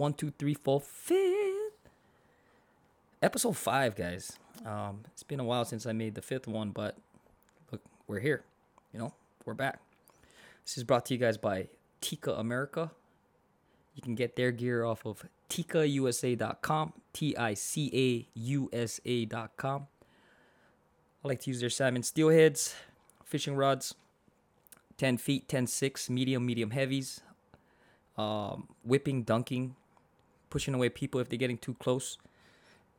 One, two, three, four, fifth. Episode five, guys. Um, it's been a while since I made the fifth one, but look, we're here. You know, we're back. This is brought to you guys by Tica America. You can get their gear off of ticausa.com, T I C A U S A.com. I like to use their salmon steelheads, fishing rods, 10 feet, 10 6, medium, medium heavies, um, whipping, dunking, pushing away people if they're getting too close,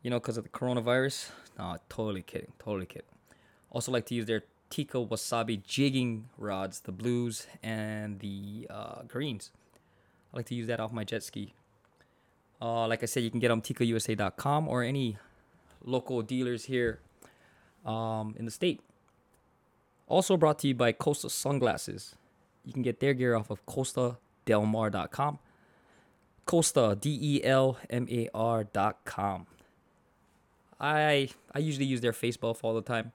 you know, because of the coronavirus. No, totally kidding, totally kidding. Also, like to use their Tica Wasabi jigging rods, the blues and the uh, greens. I like to use that off my jet ski. Uh, like I said, you can get them ticausa.com or any local dealers here um, in the state. Also brought to you by Costa Sunglasses. You can get their gear off of costadelmar.com. Costa, dot com. I I usually use their face buff all the time,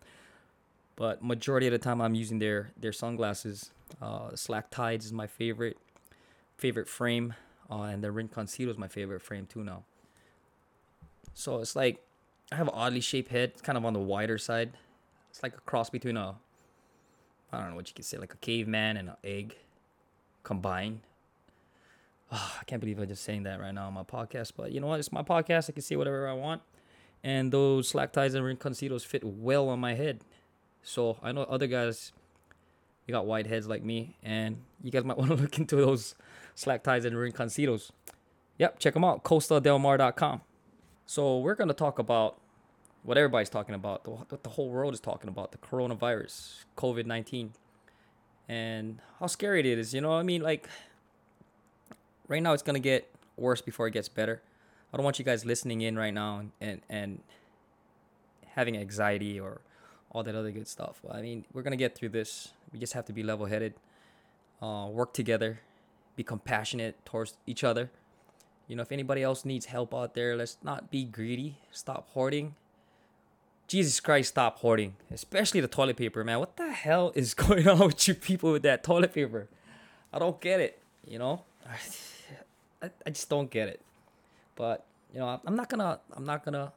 but majority of the time I'm using their their sunglasses. Uh, Slack Tides is my favorite favorite frame, uh, and the Rinconcito is my favorite frame too now. So it's like I have an oddly shaped head. It's kind of on the wider side. It's like a cross between a, I don't know what you could say, like a caveman and an egg combined. Oh, I can't believe I'm just saying that right now on my podcast. But you know what? It's my podcast. I can say whatever I want. And those Slack Tides and ring rinconcitos fit well on my head. So I know other guys, you got wide heads like me. And you guys might want to look into those Slack Tides and ring rinconcitos. Yep, check them out. CostaDelMar.com. So we're gonna talk about what everybody's talking about, what the whole world is talking about, the coronavirus, COVID nineteen, and how scary it is. You know, what I mean, like right now it's gonna get worse before it gets better. I don't want you guys listening in right now and and, having anxiety or all that other good stuff. I mean, we're gonna get through this. We just have to be level headed, uh, work together, be compassionate towards each other you know, if anybody else needs help out there, let's not be greedy. Stop hoarding. Jesus Christ, stop hoarding. Especially the toilet paper, man. What the hell is going on with you people with that toilet paper? I don't get it, you know? I, I just don't get it. But, you know, I'm not gonna I'm not gonna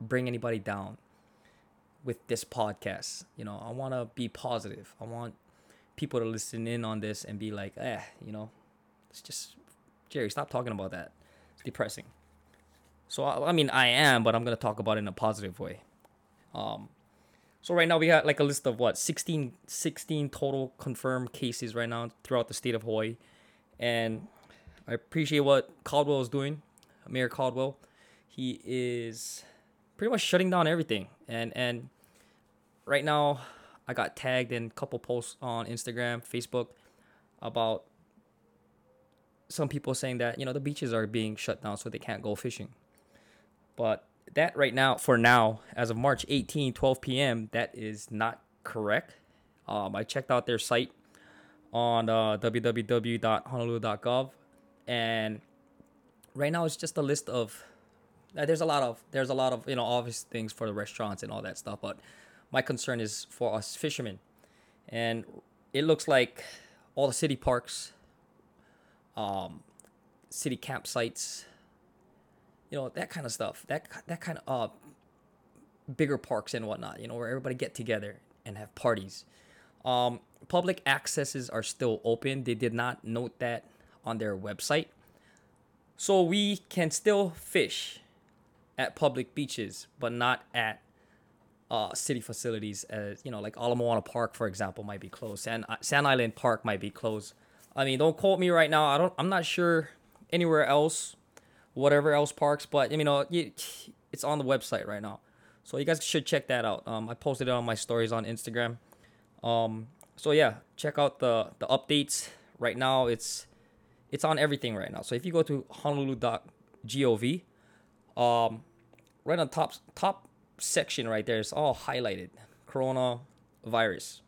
bring anybody down with this podcast. You know, I wanna be positive. I want people to listen in on this and be like, eh, you know, it's just Jerry, stop talking about that. It's depressing. So I, I mean, I am, but I'm gonna talk about it in a positive way. Um, so right now we got like a list of what 16, 16 total confirmed cases right now throughout the state of Hawaii, and I appreciate what Caldwell is doing, Mayor Caldwell. He is pretty much shutting down everything, and and right now I got tagged in a couple posts on Instagram, Facebook about some people saying that you know the beaches are being shut down so they can't go fishing. But that right now for now as of march 18 12 p.m that is not correct. Um, i checked out their site on uh, www.honolulu.gov and right now it's just a list of uh, there's a lot of there's a lot of you know obvious things for the restaurants and all that stuff but my concern is for us fishermen and it looks like all the city parks um, city campsites, you know that kind of stuff. That that kind of uh, bigger parks and whatnot. You know where everybody get together and have parties. Um, public accesses are still open. They did not note that on their website, so we can still fish at public beaches, but not at uh, city facilities. As you know, like Ala Moana Park, for example, might be closed. Sand, Sand Island Park might be closed I mean, don't quote me right now. I don't. I'm not sure anywhere else, whatever else parks, but you know, it's on the website right now, so you guys should check that out. Um, I posted it on my stories on Instagram. Um, so yeah, check out the the updates right now. It's it's on everything right now. So if you go to honolulu.gov, um, right on top top section right there, it's all highlighted. Coronavirus,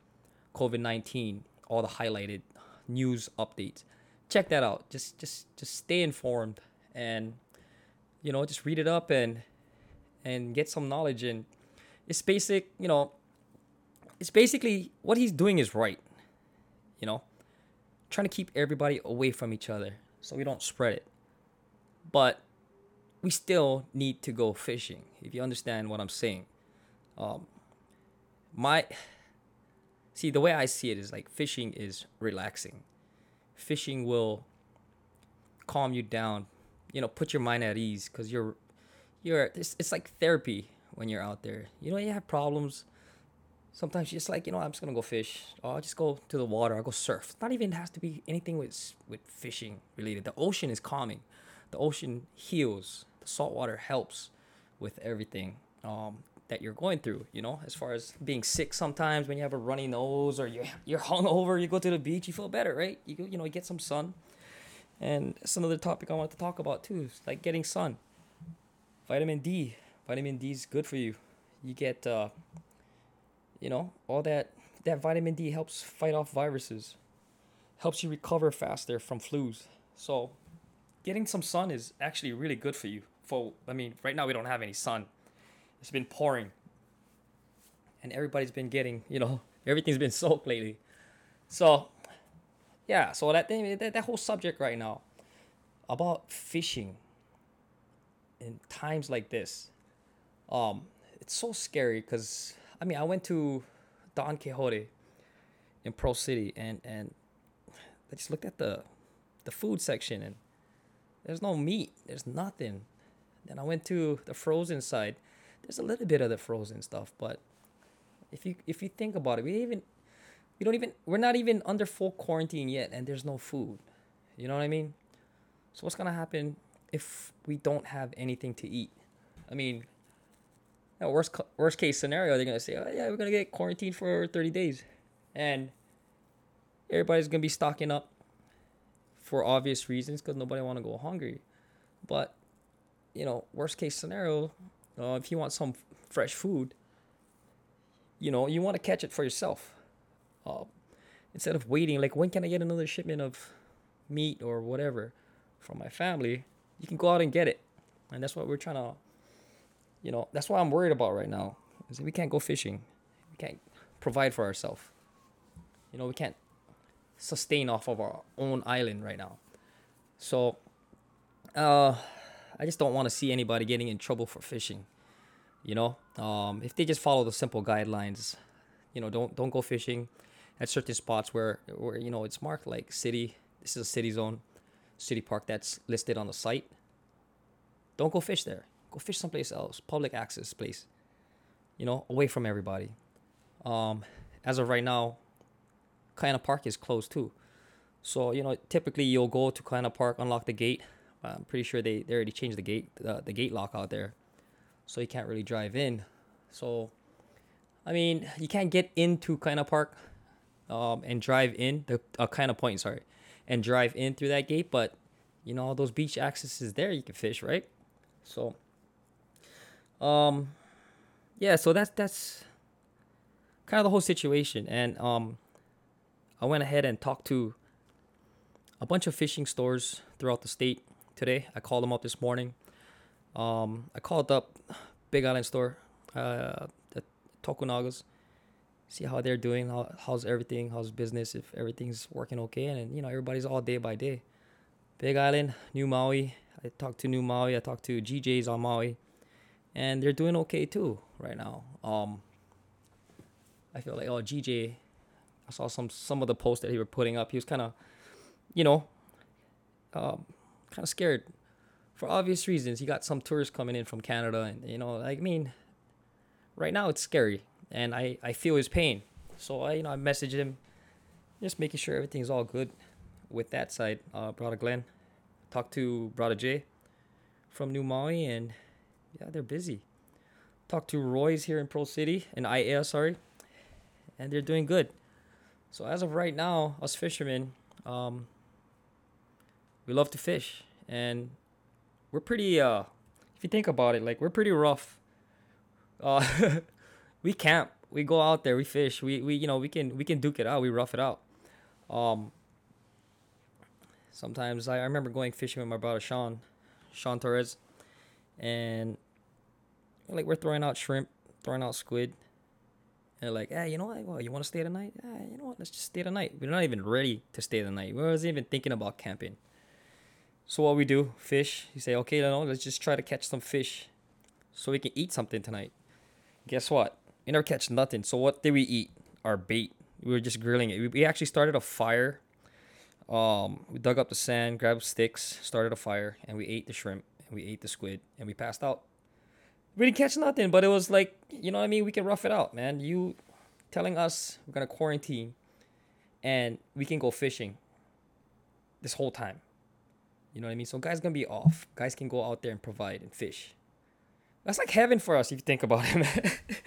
COVID nineteen, all the highlighted news updates. Check that out. Just just just stay informed and you know just read it up and and get some knowledge and it's basic you know it's basically what he's doing is right you know, trying to keep everybody away from each other so we don't spread it. But we still need to go fishing, if you understand what I'm saying. Um, my see the way I see it is like fishing is relaxing. Fishing will calm you down, you know, put your mind at ease because you're you're it's, it's like therapy when you're out there. You know, you have problems. Sometimes you're just like, you know, I'm just gonna go fish. Or I'll just go to the water. I'll go surf. Not even has to be anything with with fishing related. The ocean is calming. The ocean heals. The salt water helps with everything um, that you're going through. You know, as far as being sick sometimes when you have a runny nose or you're you're hungover, you go to the beach, you feel better, right? You you know, you get some sun. And that's another topic I want to talk about too. Is like getting sun. Vitamin D vitamin D is good for you. You get, uh, you know, all that. That vitamin D helps fight off viruses, helps you recover faster from flus. So, getting some sun is actually really good for you. For I mean, right now we don't have any sun. It's been pouring, and everybody's been getting, you know, everything's been soaked lately. So, yeah. So that thing, that, that whole subject right now about fishing in times like this um, it's so scary because I mean I went to Don Quijote in Pearl City and and I just looked at the the food section and there's no meat. There's nothing. Then I went to the frozen side. There's a little bit of the frozen stuff, but if you if you think about it, we even we don't even we're not even under full quarantine yet and there's no food. You know what I mean? So what's gonna happen if we don't have anything to eat? I mean, know, worst worst case scenario, they're gonna say, "Oh yeah, we're gonna get quarantined for 30 days," and everybody's gonna be stocking up for obvious reasons because nobody want to go hungry. But you know, worst case scenario, uh, if you want some fresh food, you know, you want to catch it for yourself. Uh, instead of waiting, like when can I get another shipment of meat or whatever from my family? You can go out and get it, and that's what we're trying to you know, that's what I'm worried about right now. Is we can't go fishing. We can't provide for ourselves. You know, we can't sustain off of our own island right now. So, uh, I just don't want to see anybody getting in trouble for fishing. You know, um, if they just follow the simple guidelines, you know, don't don't go fishing at certain spots where where you know it's marked like city. This is a city zone, city park that's listed on the site. Don't go fish there. Go fish someplace else, public access place. You know, away from everybody. Um, as of right now, Kaena Park is closed too. So you know, typically you'll go to Kaena Park, unlock the gate. I'm pretty sure they, they already changed the gate the, gate lock out there, so you can't really drive in. So, I mean, you can't get into Kaena Park, um, and drive in the uh, Kaena Point, sorry, and drive in through that gate. But you know, those beach accesses there, you can fish, right? So um, yeah, so that's that's kind of the whole situation, and um, I went ahead and talked to a bunch of fishing stores throughout the state today. I called them up this morning. Um, I called up Big Island store, uh, the Tokunaga's, see how they're doing, how, how's everything, how's business, if everything's working okay, and you know everybody's all day by day. Big Island, New Maui. I talked to New Maui. I talked to GJ's on Maui and they're doing okay too right now. Um, I feel like oh GJ, I saw some some of the posts that he were putting up. He was kind of, you know, um, kind of scared for obvious reasons. He got some tourists coming in from Canada, and you know, like, I mean, right now it's scary, and I I feel his pain. So I you know I messaged him, just making sure everything's all good with that side. Uh, brother Glenn, talked to brother Jay from New Maui, and yeah, they're busy. Talked to Roy's here in Pearl City, in Aiea, sorry, and they're doing good. So as of right now, us fishermen, um, we love to fish, and we're pretty. Uh, if you think about it, like we're pretty rough. Uh, we camp, we go out there, we fish, we we you know we can we can duke it out, we rough it out. Um, sometimes I, I remember going fishing with my brother Sean, Sean Torres and like we're throwing out shrimp, throwing out squid, And they're like, hey, you know what? Well, you want to stay the night? Yeah, you know what? Let's just stay the night. We're not even ready to stay the night. We wasn't even thinking about camping. So what we do, fish. You say, okay, no, let's just try to catch some fish, so we can eat something tonight. Guess what? We never catch nothing. So what did we eat? Our bait. We were just grilling it. We, actually started a fire. Um, we dug up the sand, grabbed sticks, started a fire, and we ate the shrimp we ate the squid and we passed out. We didn't catch nothing, but it was like, you know what I mean? We can rough it out, man. You telling us we're gonna quarantine and we can go fishing this whole time. You know what I mean? So guys gonna be off. Guys can go out there and provide and fish. That's like heaven for us if you think about it,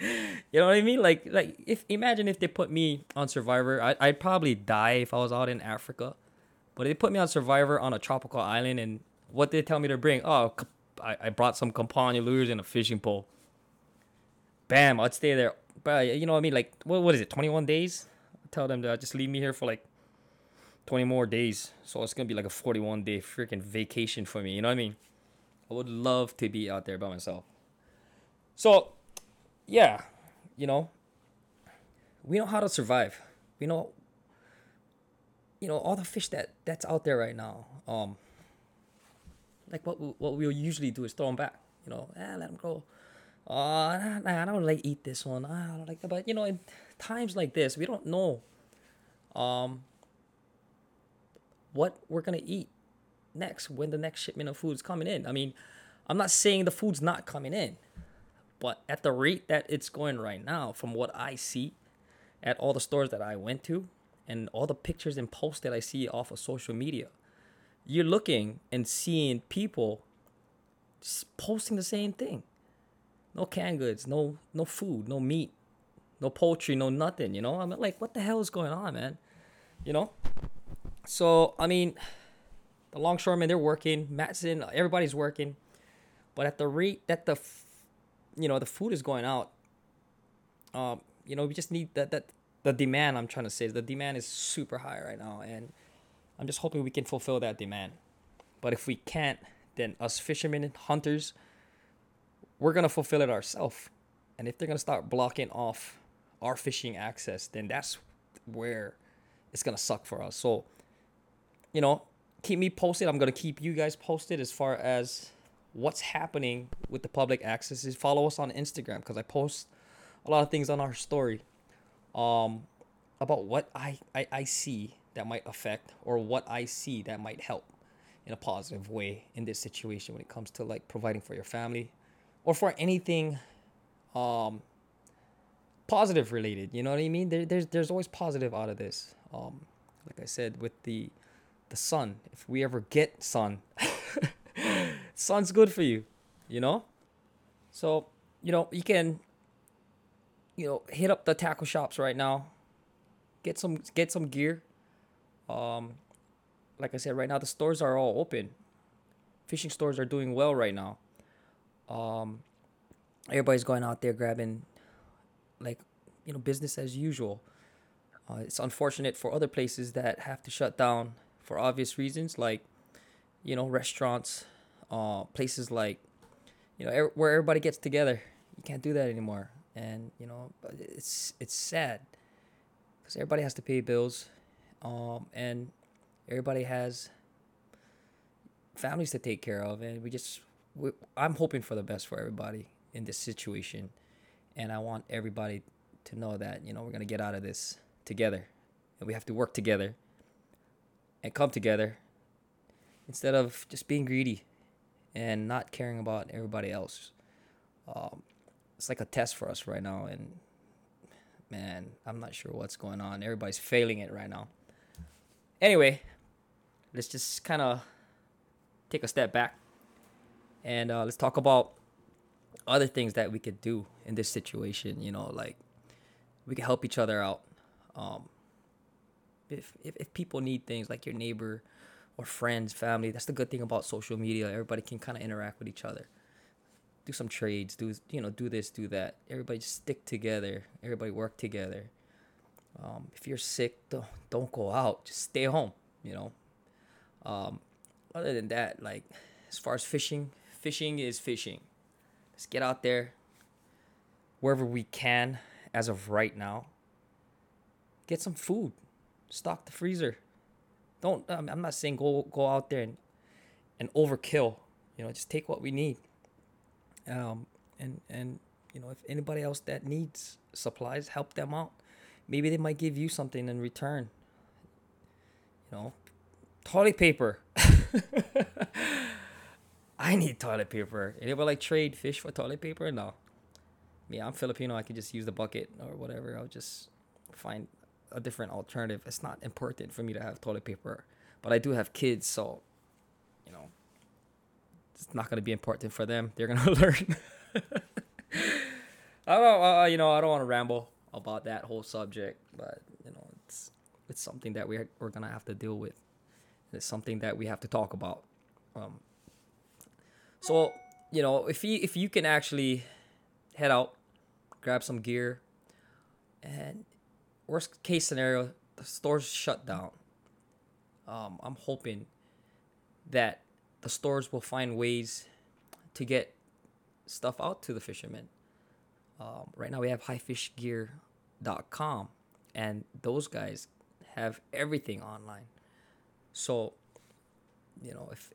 you know what I mean? Like like if imagine if they put me on Survivor, I I'd probably die if I was out in Africa. But they put me on Survivor on a tropical island and what they tell me to bring? Oh, I, I brought some Campania lures and a fishing pole. Bam, I'd stay there. But you know what I mean? Like, what, what is it? 21 days? I tell them to just leave me here for like 20 more days. So it's going to be like a 41 day freaking vacation for me. You know what I mean? I would love to be out there by myself. So, yeah, you know, we know how to survive. We know, you know, all the fish that that's out there right now. Um, like what we, what we'll usually do is throw them back. You know, ah, let them go. Oh, nah, nah, I don't like eat this one. Ah, I don't like that. But you know, in times like this, we don't know, um, what we're gonna eat next when the next shipment of food is coming in. I mean, I'm not saying the food's not coming in, but at the rate that it's going right now, from what I see, at all the stores that I went to, and all the pictures and posts that I see off of social media, you're looking and seeing people posting the same thing. No canned goods, no no food, no meat, no poultry, no nothing. You know, I'm like, what the hell is going on, man? You know. So I mean, the longshoremen they're working. Matson, everybody's working, but at the rate that the, you know, the food is going out. Um, you know, we just need that that the demand. I'm trying to say the demand is super high right now, and I'm just hoping we can fulfill that demand. But if we can't, then us fishermen and hunters, we're gonna fulfill it ourselves. And if they're gonna start blocking off our fishing access, then that's where it's gonna suck for us. So, you know, keep me posted. I'm gonna keep you guys posted as far as what's happening with the public access. Is follow us on Instagram because I post a lot of things on our story, um, about what I, I I see that might affect or what I see that might help in a positive way in this situation when it comes to like providing for your family or for anything um positive related you know what i mean? There, there's there's always positive out of this. Um like i said with the the sun if we ever get sun sun's good for you you know? So you know you can you know hit up the tackle shops right now get some get some gear um, like I said, right now the stores are all open. Fishing stores are doing well right now. Um, everybody's going out there grabbing, like, you know, business as usual. Uh, it's unfortunate for other places that have to shut down for obvious reasons, like, you know, restaurants, uh, places like, you know, er- where everybody gets together. You can't do that anymore, and you know, it's it's sad because everybody has to pay bills um, and everybody has families to take care of, and we just we, I'm hoping for the best for everybody in this situation, and I want everybody to know that you know we're gonna get out of this together, and we have to work together and come together instead of just being greedy and not caring about everybody else. Um, it's like a test for us right now, and man, I'm not sure what's going on. Everybody's failing it right now. Anyway, let's just kind of take a step back and uh, let's talk about other things that we could do in this situation. You know, like we can help each other out. Um, if, if if people need things like your neighbor or friends, family, that's the good thing about social media. Everybody can kind of interact with each other. Do some trades. Do you know? Do this. Do that. Everybody just stick together. Everybody work together. Um, if you're sick, don't, don't go out. Just stay home, you know. Um, other than that, like as far as fishing, fishing is fishing. Let's get out there wherever we can as of right now, get some food, stock the freezer. Don't. I'm not saying go go out there and and overkill. You know, just take what we need. Um, and and you know, if anybody else that needs supplies, help them out. Maybe they might give you something in return. You know, toilet paper. I need toilet paper. Anybody like trade fish for toilet paper? No. Me, I'm Filipino. I can just use the bucket or whatever. I'll just find a different alternative. It's not important for me to have toilet paper, but I do have kids, so you know, it's not gonna be important for them. They're gonna learn. I don't, uh, you know, I don't want to ramble about that whole subject, but you know, it's it's something that we're we're gonna have to deal with. It's something that we have to talk about. Um, so you know, if you if you can actually head out, grab some gear, and worst case scenario, the stores shut down. Um, I'm hoping that the stores will find ways to get stuff out to the fishermen. Um, right now we have highfishgear.com and those guys have everything online. So, you know, if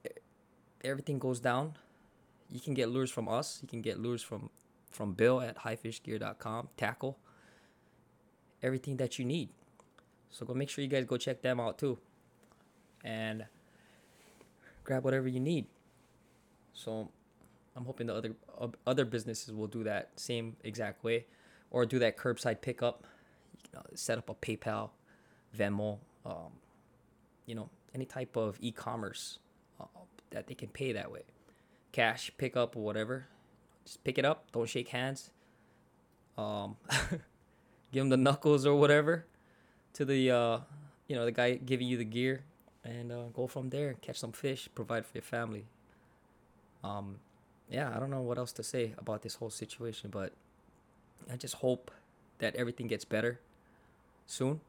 everything goes down, you can get lures from us. You can get lures from from Bill at highfishgear.com, tackle, everything that you need. So go make sure you guys go check them out too. And grab whatever you need. So I'm hoping the other other businesses will do that same exact way, or do that curbside pickup. You know, set up a PayPal, Venmo, um, you know, any type of e-commerce uh, that they can pay that way, cash pickup or whatever. Just pick it up. Don't shake hands. Um, give them the knuckles or whatever to the uh, you know the guy giving you the gear and uh, go from there. Catch some fish, provide for your family. Um, yeah, I don't know what else to say about this whole situation, but I just hope that everything gets better soon,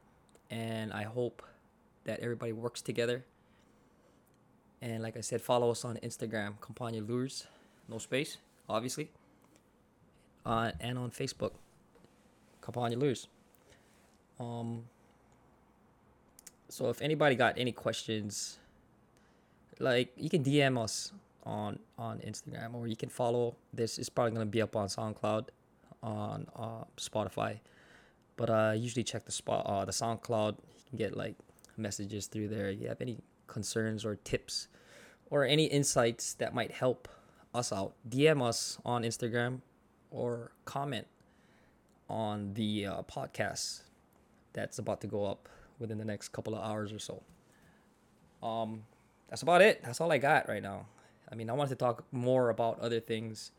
and I hope that everybody works together. And like I said, follow us on Instagram, Campania Lures, no space, obviously, uh, and on Facebook, Campania Lures. Um, so if anybody got any questions, like you can DM us on on Instagram or you can follow this. It's probably gonna be up on SoundCloud, on uh, Spotify, but uh, usually check the spot uh, the SoundCloud. You can get like messages through there. If you have any concerns or tips or any insights that might help us out, DM us on Instagram or comment on the uh, podcast that's about to go up within the next couple of hours or so. Um, that's about it. That's all I got right now. I mean, I wanted to talk more about other things,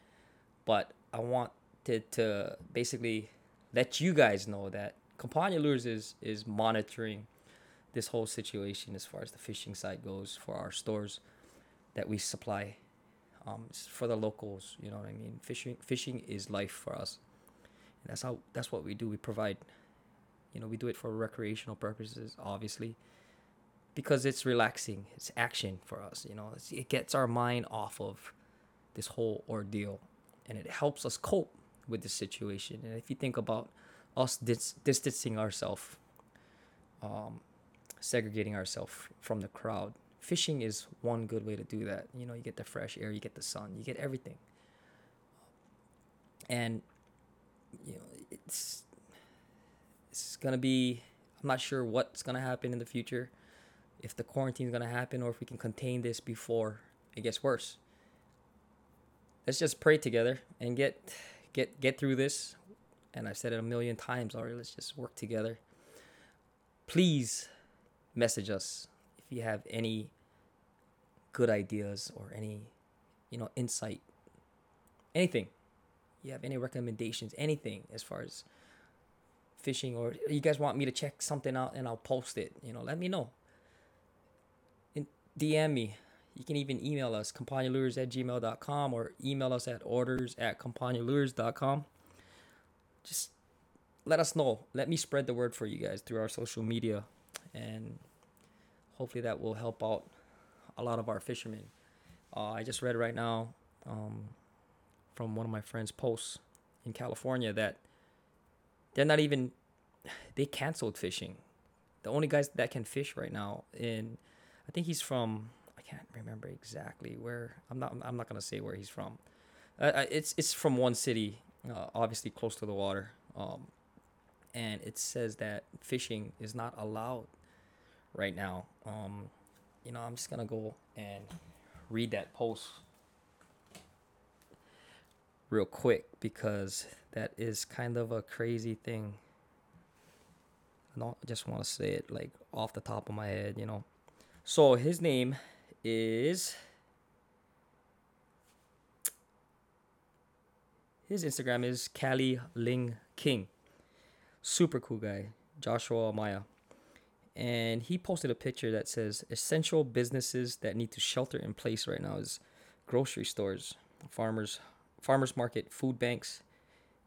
but I wanted to basically let you guys know that Campania Lures is is monitoring this whole situation as far as the fishing side goes for our stores that we supply um, for the locals. You know what I mean? Fishing fishing is life for us, and that's how that's what we do. We provide you know, we do it for recreational purposes, obviously, because it's relaxing. It's action for us. You know, it gets our mind off of this whole ordeal, and it helps us cope with the situation. And if you think about us dis- distancing ourselves, um, segregating ourselves from the crowd, fishing is one good way to do that. You know, you get the fresh air, you get the sun, you get everything. And you know, it's it's gonna be i'm not sure what's gonna happen in the future if the quarantine is gonna happen or if we can contain this before it gets worse let's just pray together and get get get through this and i've said it a million times already let's just work together please message us if you have any good ideas or any you know insight anything you have any recommendations anything as far as fishing or you guys want me to check something out and I'll post it, you know, let me know. DM me. You can even email us, campanialures at gmail.com or email us at orders at campanialures.com. Just let us know. Let me spread the word for you guys through our social media. And hopefully that will help out a lot of our fishermen. Uh, I just read right now um, from one of my friends' posts in California that they're not even they canceled fishing. The only guys that can fish right now in I think he's from can't remember exactly where. I'm not I'm not to say where he's from. Uh, it's it's from one city, uh, obviously close to the water. Um, and it says that fishing is not allowed right now. Um, you know, I'm just gonna go and read that post real quick because that is kind of a crazy thing. I don't just want to say it like off the top of my head, you know. So his name is his Instagram is Cali Ling King. Super cool guy, Joshua Amaya. And he posted a picture that says essential businesses that need to shelter in place right now is grocery stores, farmers farmers market, food banks,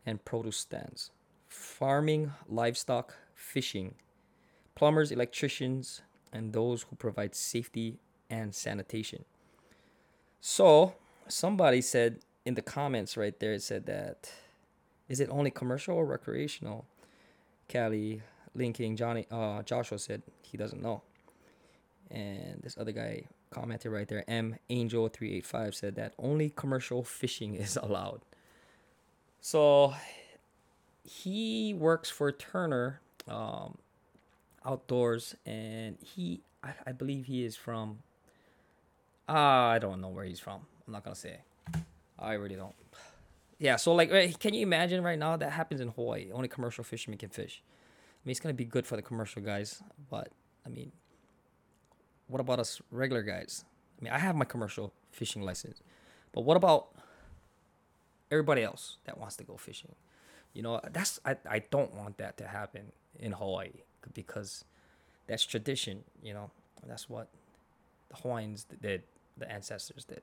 and produce stands. Farming, livestock, fishing, plumbers, electricians, and those who provide safety and sanitation. So, somebody said in the comments right there, it said that is it only commercial or recreational? Cali linking Johnny uh Joshua said he doesn't know. And this other guy commented right there, M Angel three eight five said that only commercial fishing is allowed. So he works for Turner um, Outdoors, and he I, I believe he is from. Uh, I don't know where he's from. I'm not gonna say. I really don't. Yeah, so like, can you imagine right now that happens in Hawaii? Only commercial fishermen can fish. I mean, it's gonna be good for the commercial guys, but I mean, what about us regular guys? I mean, I have my commercial fishing license, but what about everybody else that wants to go fishing? You know, that's I, I don't want that to happen in Hawaii because that's tradition. You know, that's what the Hawaiians did, the ancestors did.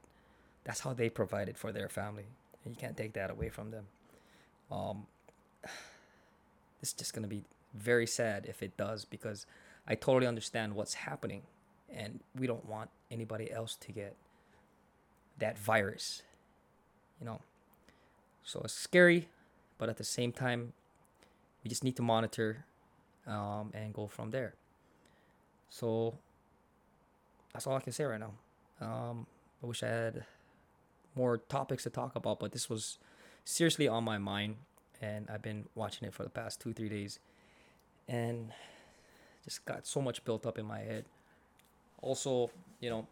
That's how they provided for their family, and you can't take that away from them. Um, it's just gonna be very sad if it does because I totally understand what's happening and we don't want anybody else to get that virus you know so it's scary but at the same time we just need to monitor um, and go from there so that's all i can say right now um, i wish i had more topics to talk about but this was seriously on my mind and i've been watching it for the past two three days and just got so much built up in my head also, you know,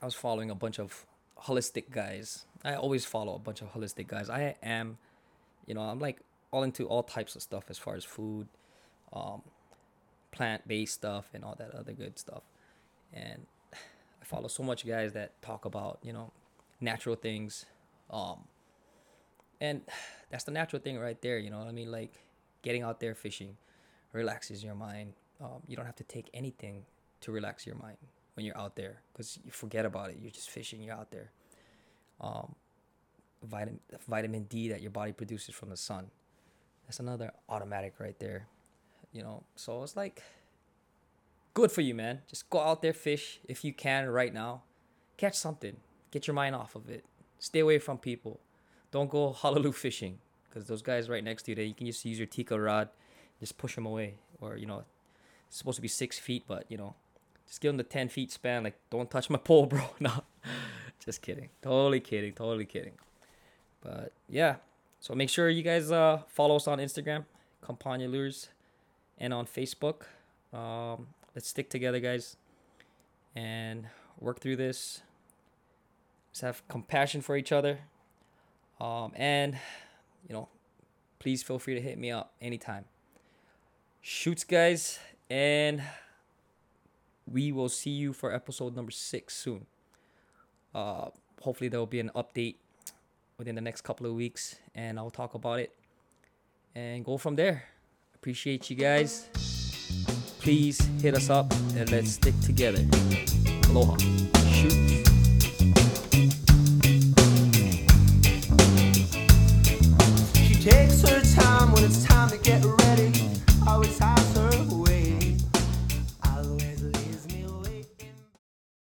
I was following a bunch of holistic guys. I always follow a bunch of holistic guys. I am, you know, I'm like all into all types of stuff as far as food, um, plant based stuff, and all that other good stuff. And follow so much guys that talk about, you know, natural things. Um, and that's the natural thing right there, you know I mean? Like getting out there fishing relaxes your mind. Um, you don't have to take anything to relax your mind when you're out there because you forget about it. You're just fishing. You're out there. Um, vitamin vitamin D that your body produces from the sun. That's another automatic right there. You know, so it's like good for you, man. Just go out there, fish if you can right now. Catch something. Get your mind off of it. Stay away from people. Don't go hallelujah fishing because those guys right next to you, you can just use your Tica rod, just push them away. Or you know, it's supposed to be six feet, but you know, just give them the 10 feet span. Like, don't touch my pole, bro. no, just kidding. Totally kidding. Totally kidding. But yeah, so make sure you guys uh, follow us on Instagram, Campania Lures, and on Facebook. Um, let's stick together, guys, and work through this. Let's have compassion for each other. Um, and, you know, please feel free to hit me up anytime. Shoots, guys, and we will see you for episode number six soon. Uh, hopefully, there will be an update within the next couple of weeks, and I'll talk about it and go from there. Appreciate you guys please hit us up and let's stick together. Aloha. Shoot. She takes her time when it's time to get ready. Oh, Always high.